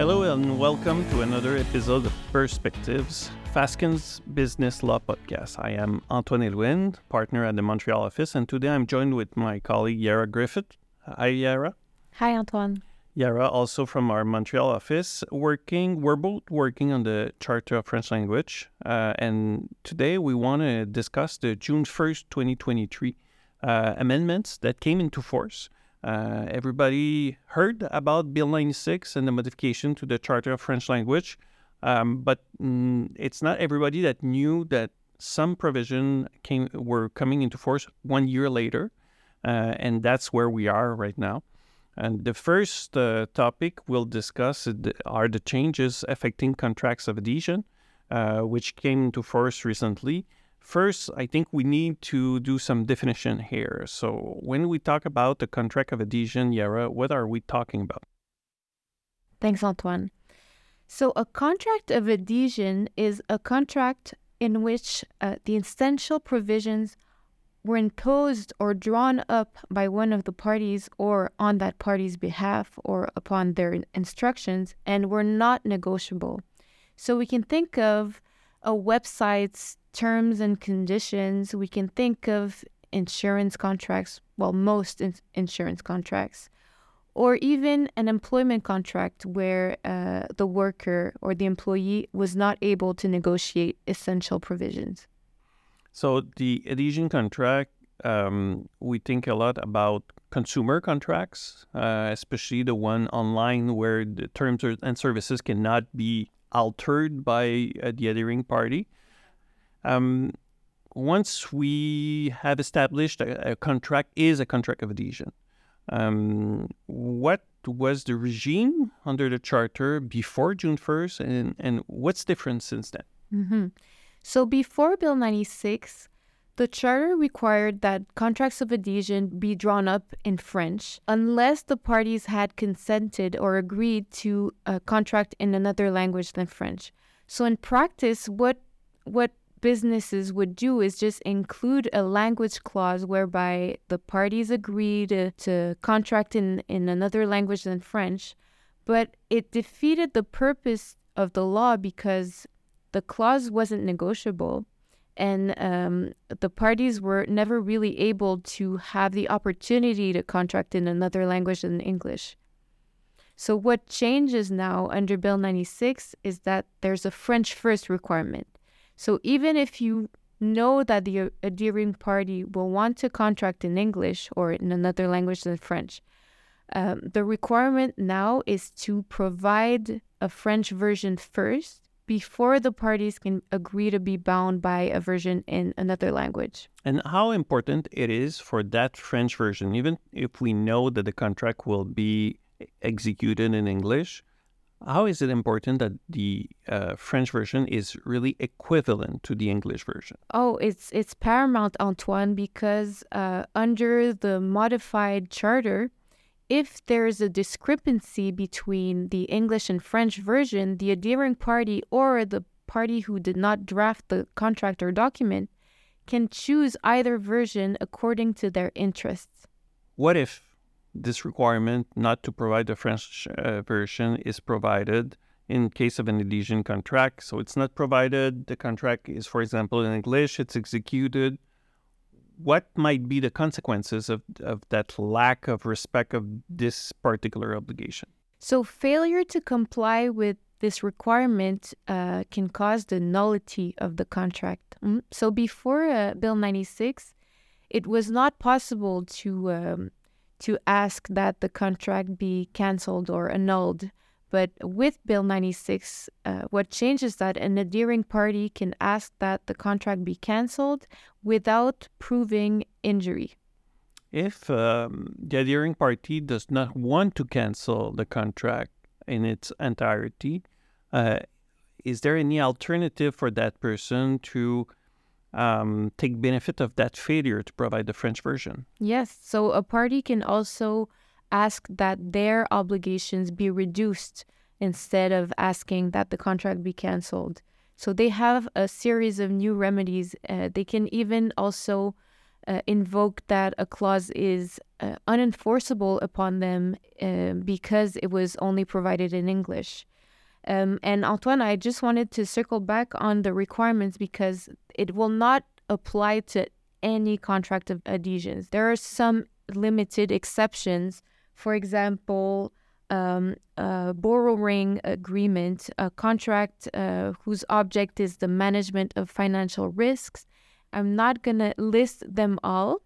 Hello and welcome to another episode of Perspectives, Fasken's Business Law Podcast. I am Antoine Aylwin, partner at the Montreal office, and today I'm joined with my colleague Iara Griffith. Hi, Iara. Hi, Antoine. Iara, also from our Montreal office, working. We're both working on the Charter of French Language, uh, and today we want to discuss the June first, 2023 uh, amendments that came into force. Uh, everybody heard about Bill 96 and the modification to the Charter of French Language, um, but mm, it's not everybody that knew that some provision came were coming into force one year later, uh, and that's where we are right now. And the first uh, topic we'll discuss are the changes affecting contracts of adhesion, uh, which came into force recently. First, I think we need to do some definition here. So, when we talk about the contract of adhesion, Iara, what are we talking about? Thanks, Antoine. So, a contract of adhesion is a contract in which uh, the essential provisions were imposed or drawn up by one of the parties or on that party's behalf or upon their instructions and were not negotiable. So, we can think of a website's terms and conditions, we can think of insurance contracts, well, most in- insurance contracts, or even an employment contract where uh, the worker or the employee was not able to negotiate essential provisions. So, the adhesion contract, um, we think a lot about consumer contracts, uh, especially the one online where the terms and services cannot be altered by uh, the adhering party. Um, once we have established a, a, contract is a contract of adhesion, um, what was the regime under the charter before June 1st, and, and what's different since then? Mm-hmm. So, before Bill 96, the charter required that contracts of adhesion be drawn up in French unless the parties had consented or agreed to a contract in another language than French. So, in practice, what what businesses would do is just include a language clause whereby the parties agree to, to contract in, in another language than French, but it defeated the purpose of the law because the clause wasn't negotiable and um, the parties were never really able to have the opportunity to contract in another language than English. So, what changes now under Bill 96 is that there's a French first requirement. So even if you know that the adhering party will want to contract in English or in another language than French, um, the requirement now is to provide a French version first before the parties can agree to be bound by a version in another language. And how important it is for that French version, even if we know that the contract will be executed in English, how is it important that the uh, French version is really equivalent to the English version? Oh, it's it's paramount, Antoine, because uh, under the modified charter, if there is a discrepancy between the English and French version, the adhering party or the party who did not draft the contract or document can choose either version according to their interests. What if this requirement not to provide the French uh, version is provided in case of an adhesion contract. So it's not provided. The contract is, for example, in English, it's executed. What might be the consequences of, of that lack of respect of this particular obligation? So, failure to comply with this requirement uh, can cause the nullity of the contract. Mm? So, before uh, Bill 96, it was not possible to um, to ask that the contract be canceled or annulled. But with Bill 96, uh, what changes that an adhering party can ask that the contract be canceled without proving injury. If um, the adhering party does not want to cancel the contract in its entirety, uh, is there any alternative for that person to um, take benefit of that failure to provide the French version. Yes. So a party can also ask that their obligations be reduced instead of asking that the contract be canceled. So they have a series of new remedies. Uh, they can even also uh, invoke that a clause is uh, unenforceable upon them uh, because it was only provided in English. Um, and Antoine, I just wanted to circle back on the requirements because it will not apply to any contract of adhesions. There are some limited exceptions. For example, um, a borrowing agreement, a contract uh, whose object is the management of financial risks. I'm not going to list them all,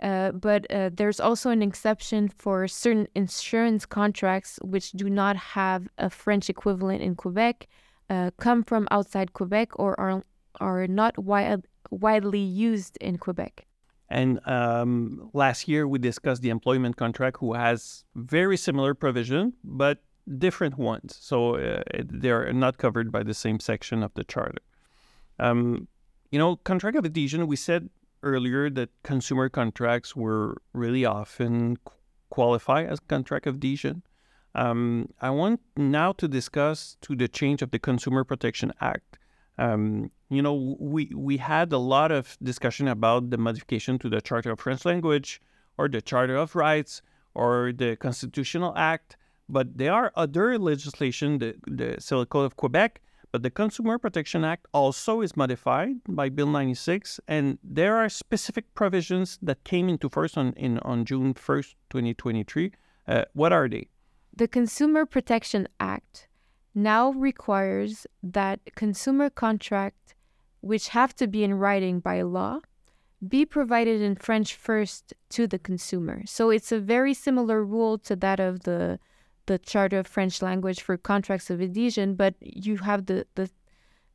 uh, but uh, there's also an exception for certain insurance contracts which do not have a French equivalent in Quebec, uh, come from outside Quebec, or are, are not wide, widely used in Quebec. And um, last year we discussed the employment contract, who has very similar provision but different ones. So uh, they're not covered by the same section of the charter. Um, you know, contract of adhesion. We said earlier that consumer contracts were really often qualify as contract of adhesion. Um, I want now to discuss to the change of the Consumer Protection Act. Um, you know, we we had a lot of discussion about the modification to the Charter of French Language or the Charter of Rights or the Constitutional Act, but there are other legislation, the, the Civil Code of Quebec, but the Consumer Protection Act also is modified by Bill 96, and there are specific provisions that came into force on, in, on June 1st, 2023. Uh, what are they? The Consumer Protection Act now requires that consumer contracts, which have to be in writing by law, be provided in French first to the consumer. So it's a very similar rule to that of the the Charter of French Language for contracts of adhesion, but you have the the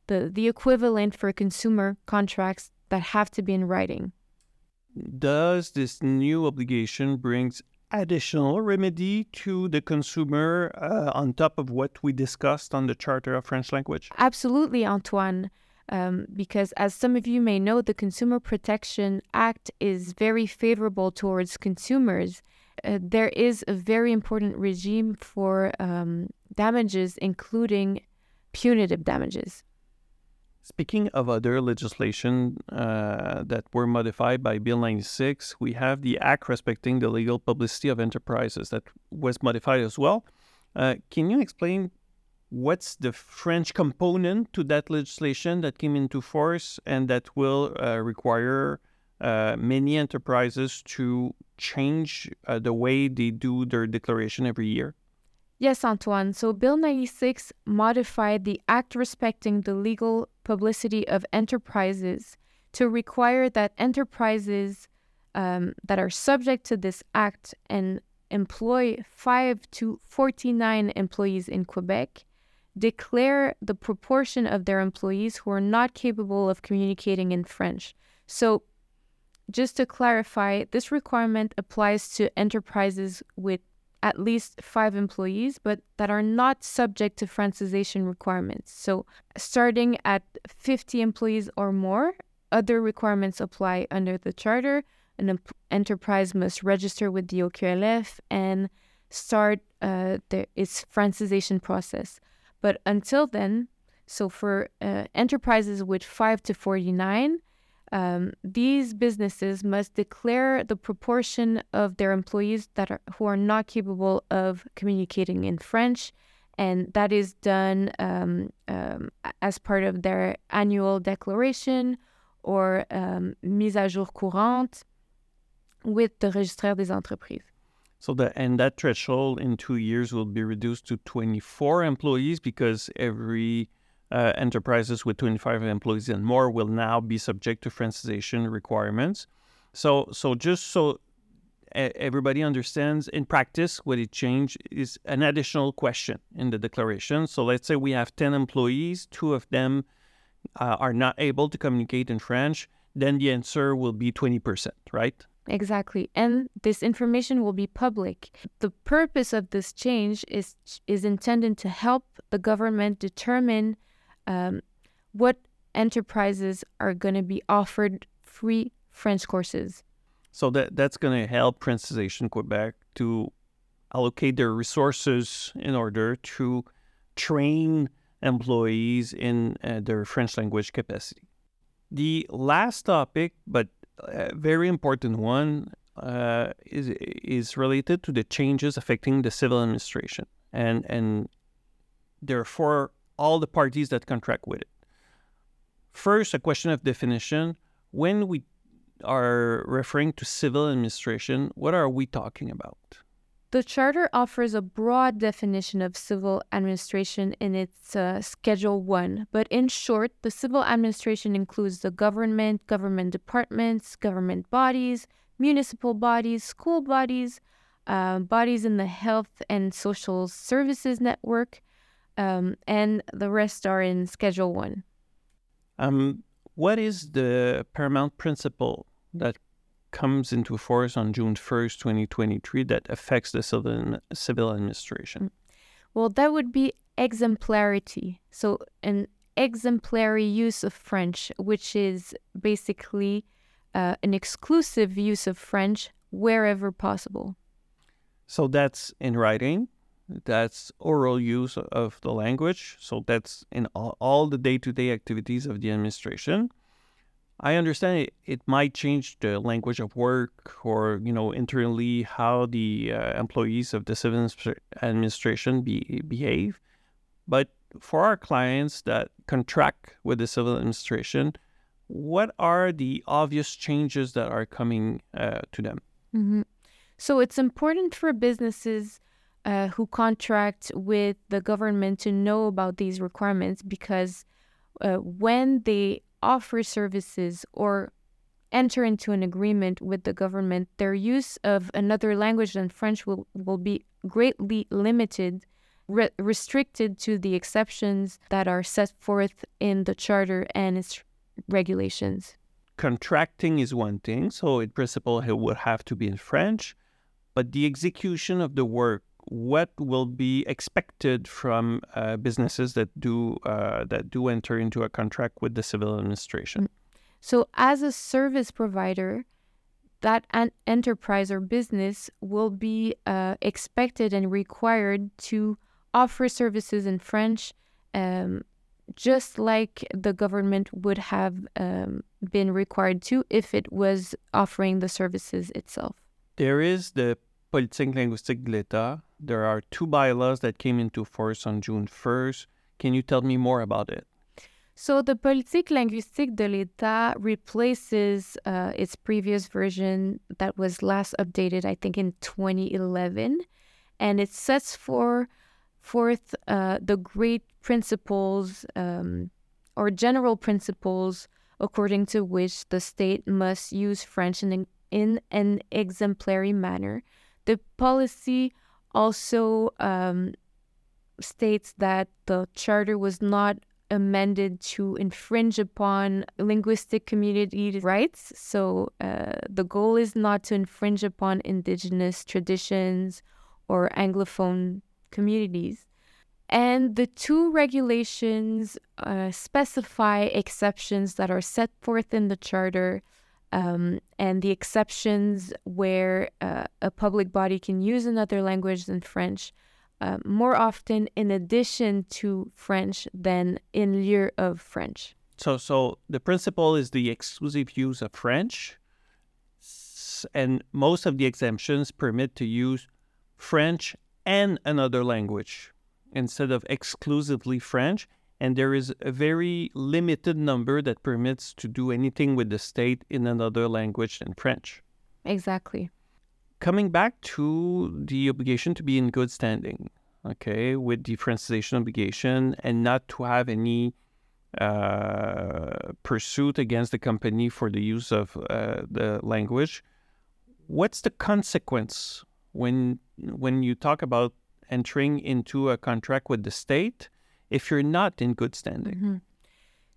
the, the equivalent for consumer contracts that have to be in writing. Does this new obligation brings additional remedy to the consumer uh, on top of what we discussed on the Charter of French Language? Absolutely, Antoine. Um, because as some of you may know, the Consumer Protection Act is very favorable towards consumers. Uh, there is a very important regime for um, damages, including punitive damages. Speaking of other legislation uh, that were modified by Bill 96, we have the Act respecting the legal publicity of enterprises that was modified as well. Uh, can you explain what's the French component to that legislation that came into force and that will uh, require uh, many enterprises to change uh, the way they do their declaration every year? Yes, Antoine. So, Bill 96 modified the Act respecting the legal publicity of enterprises to require that enterprises um, that are subject to this Act and employ 5 to 49 employees in Quebec declare the proportion of their employees who are not capable of communicating in French. So, just to clarify, this requirement applies to enterprises with at least five employees, but that are not subject to Francization requirements. So, starting at 50 employees or more, other requirements apply under the charter. An enterprise must register with the OQLF and start uh, the, its Francization process. But until then, so for uh, enterprises with 5 to 49, um, these businesses must declare the proportion of their employees that are who are not capable of communicating in French, and that is done um, um, as part of their annual declaration or um, mise à jour courante with the registraire des entreprises. So the and that threshold in two years will be reduced to 24 employees because every uh, enterprises with 25 employees and more will now be subject to francization requirements. So, so just so everybody understands, in practice, what it changed is an additional question in the declaration. So let's say we have 10 employees, two of them uh, are not able to communicate in French, then the answer will be 20%, right? Exactly. And this information will be public. The purpose of this change is is intended to help the government determine um, what enterprises are going to be offered free French courses. So that that's going to help Francization Quebec to allocate their resources in order to train employees in uh, their French language capacity. The last topic, but a very important one, uh, is is related to the changes affecting the civil administration, and and therefore all the parties that contract with it. First, a question of definition. When we are referring to civil administration, what are we talking about? The Charter offers a broad definition of civil administration in its uh, Schedule 1, but in short, the civil administration includes the government, government departments, government bodies, municipal bodies, school bodies, uh, bodies in the health and social services network, um, and the rest are in Schedule 1. Um, what is the paramount principle that comes into force on June 1st, 2023, that affects the civil, civil administration? Well, that would be exemplarity. So, an exemplary use of French, which is basically uh, an exclusive use of French wherever possible. So, that's in writing, that's oral use of the language. So, that's in all, all the day to day activities of the administration. I understand it, it might change the language of work or, you know, internally how the uh, employees of the civil administration be, behave. But for our clients that contract with the civil administration, what are the obvious changes that are coming uh, to them? Mm-hmm. So it's important for businesses uh, who contract with the government to know about these requirements because uh, when they offer services or enter into an agreement with the government, their use of another language than French will, will be greatly limited, re- restricted to the exceptions that are set forth in the Charter and its regulations. Contracting is one thing, so in principle, it would have to be in French, but the execution of the work what will be expected from uh, businesses that do uh, that do enter into a contract with the civil administration. So, as a service provider, that an enterprise or business will be uh, expected and required to offer services in French, um, just like the government would have um, been required to if it was offering the services itself. There is the Politique linguistique de l'État. There are two bylaws that came into force on June 1st. Can you tell me more about it? So, the Politique linguistique de l'État replaces uh, its previous version that was last updated, I think, in 2011. And it sets for, forth uh, the great principles um, or general principles according to which the state must use French in, in an exemplary manner the policy also um, states that the charter was not amended to infringe upon linguistic community rights. So uh, the goal is not to infringe upon indigenous traditions or Anglophone communities. And the two regulations uh, specify exceptions that are set forth in the charter um, and the exceptions where uh, a public body can use another language than French uh, more often in addition to French than in lieu of French. So, so the principle is the exclusive use of French, and most of the exemptions permit to use French and another language instead of exclusively French and there is a very limited number that permits to do anything with the state in another language than French. Exactly. Coming back to the obligation to be in good standing, okay, with the francization obligation and not to have any uh, pursuit against the company for the use of uh, the language. What's the consequence when when you talk about entering into a contract with the state if you're not in good standing. Mm-hmm.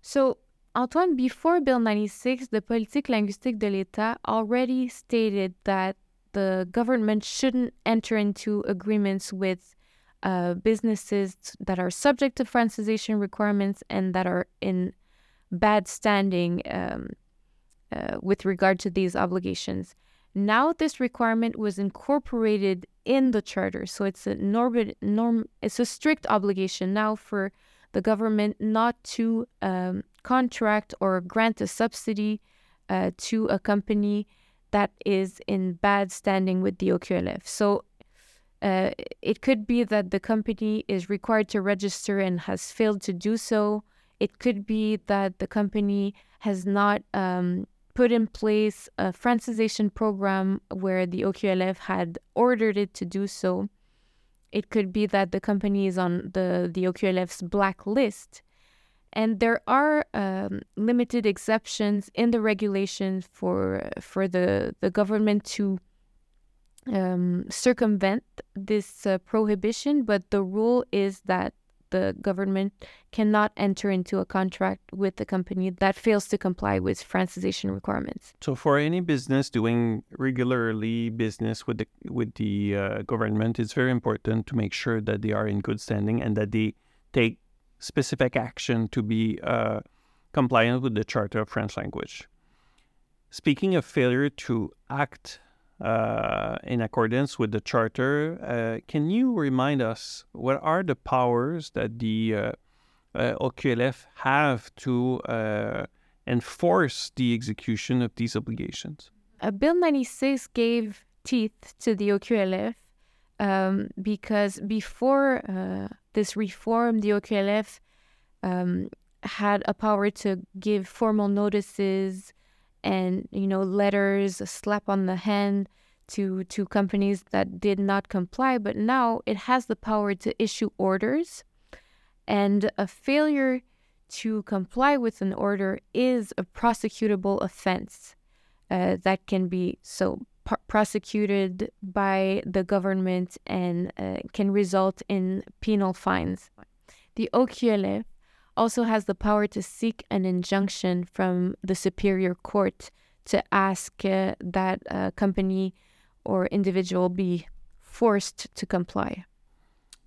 So, Antoine, before Bill 96, the Politique linguistique de l'État already stated that the government shouldn't enter into agreements with uh, businesses that are subject to francization requirements and that are in bad standing um, uh, with regard to these obligations. Now this requirement was incorporated in the charter, so it's a norm, norm it's a strict obligation now for the government not to um, contract or grant a subsidy uh, to a company that is in bad standing with the OQLF. So Uh, it could be that the company is required to register and has failed to do so. It could be that the company has not um, put in place a francization program where the OQLF had ordered it to do so. It could be that the company is on the, the OQLF's black list. And there are um, limited exceptions in the regulation for for the, the government to um, circumvent this uh, prohibition, but the rule is that the government cannot enter into a contract with the company that fails to comply with francization requirements. So, for any business doing regularly business with the with the uh, government, it's very important to make sure that they are in good standing and that they take specific action to be uh, compliant with the Charter of French Language. Speaking of failure to act uh, in accordance with the charter. Uh, can you remind us what are the powers that the uh, uh OQLF have to uh, enforce the execution of these obligations? Uh, Bill 96 gave teeth to the OQLF um, because before this reform, the OQLF um, had a power to give formal notices and you know letters, slap on the hand to to companies that did not comply. But now it has the power to issue orders, and a failure to comply with an order is a prosecutable offense uh, that can be so prosecuted by the government and uh, can result in penal fines. The OQLF also has the power to seek an injunction from the Superior Court to ask uh, that a company or individual be forced to comply.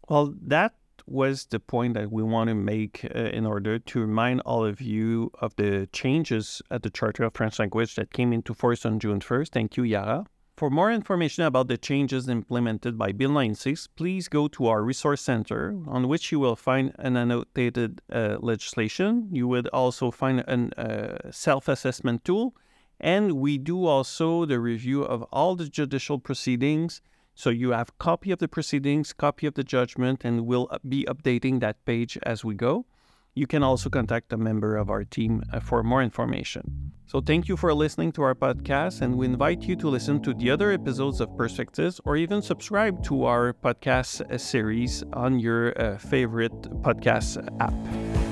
Well, that was the point that we want to make uh, in order to remind all of you of the changes at the Charter of French Language that came into force on June 1st. Thank you, Iara. For more information about the changes implemented by Bill 96, please go to our resource center, on which you will find an annotated uh, legislation. You would also find a uh, self assessment tool, and we do also the review of all the judicial proceedings. So you have copy of the proceedings, copy of the judgment, and we'll be updating that page as we go. You can also contact a member of our team uh, for more information. So, thank you for listening to our podcast, and we invite you to listen to the other episodes of Perspectives or even subscribe to our podcast uh, series on your uh, favorite podcast app.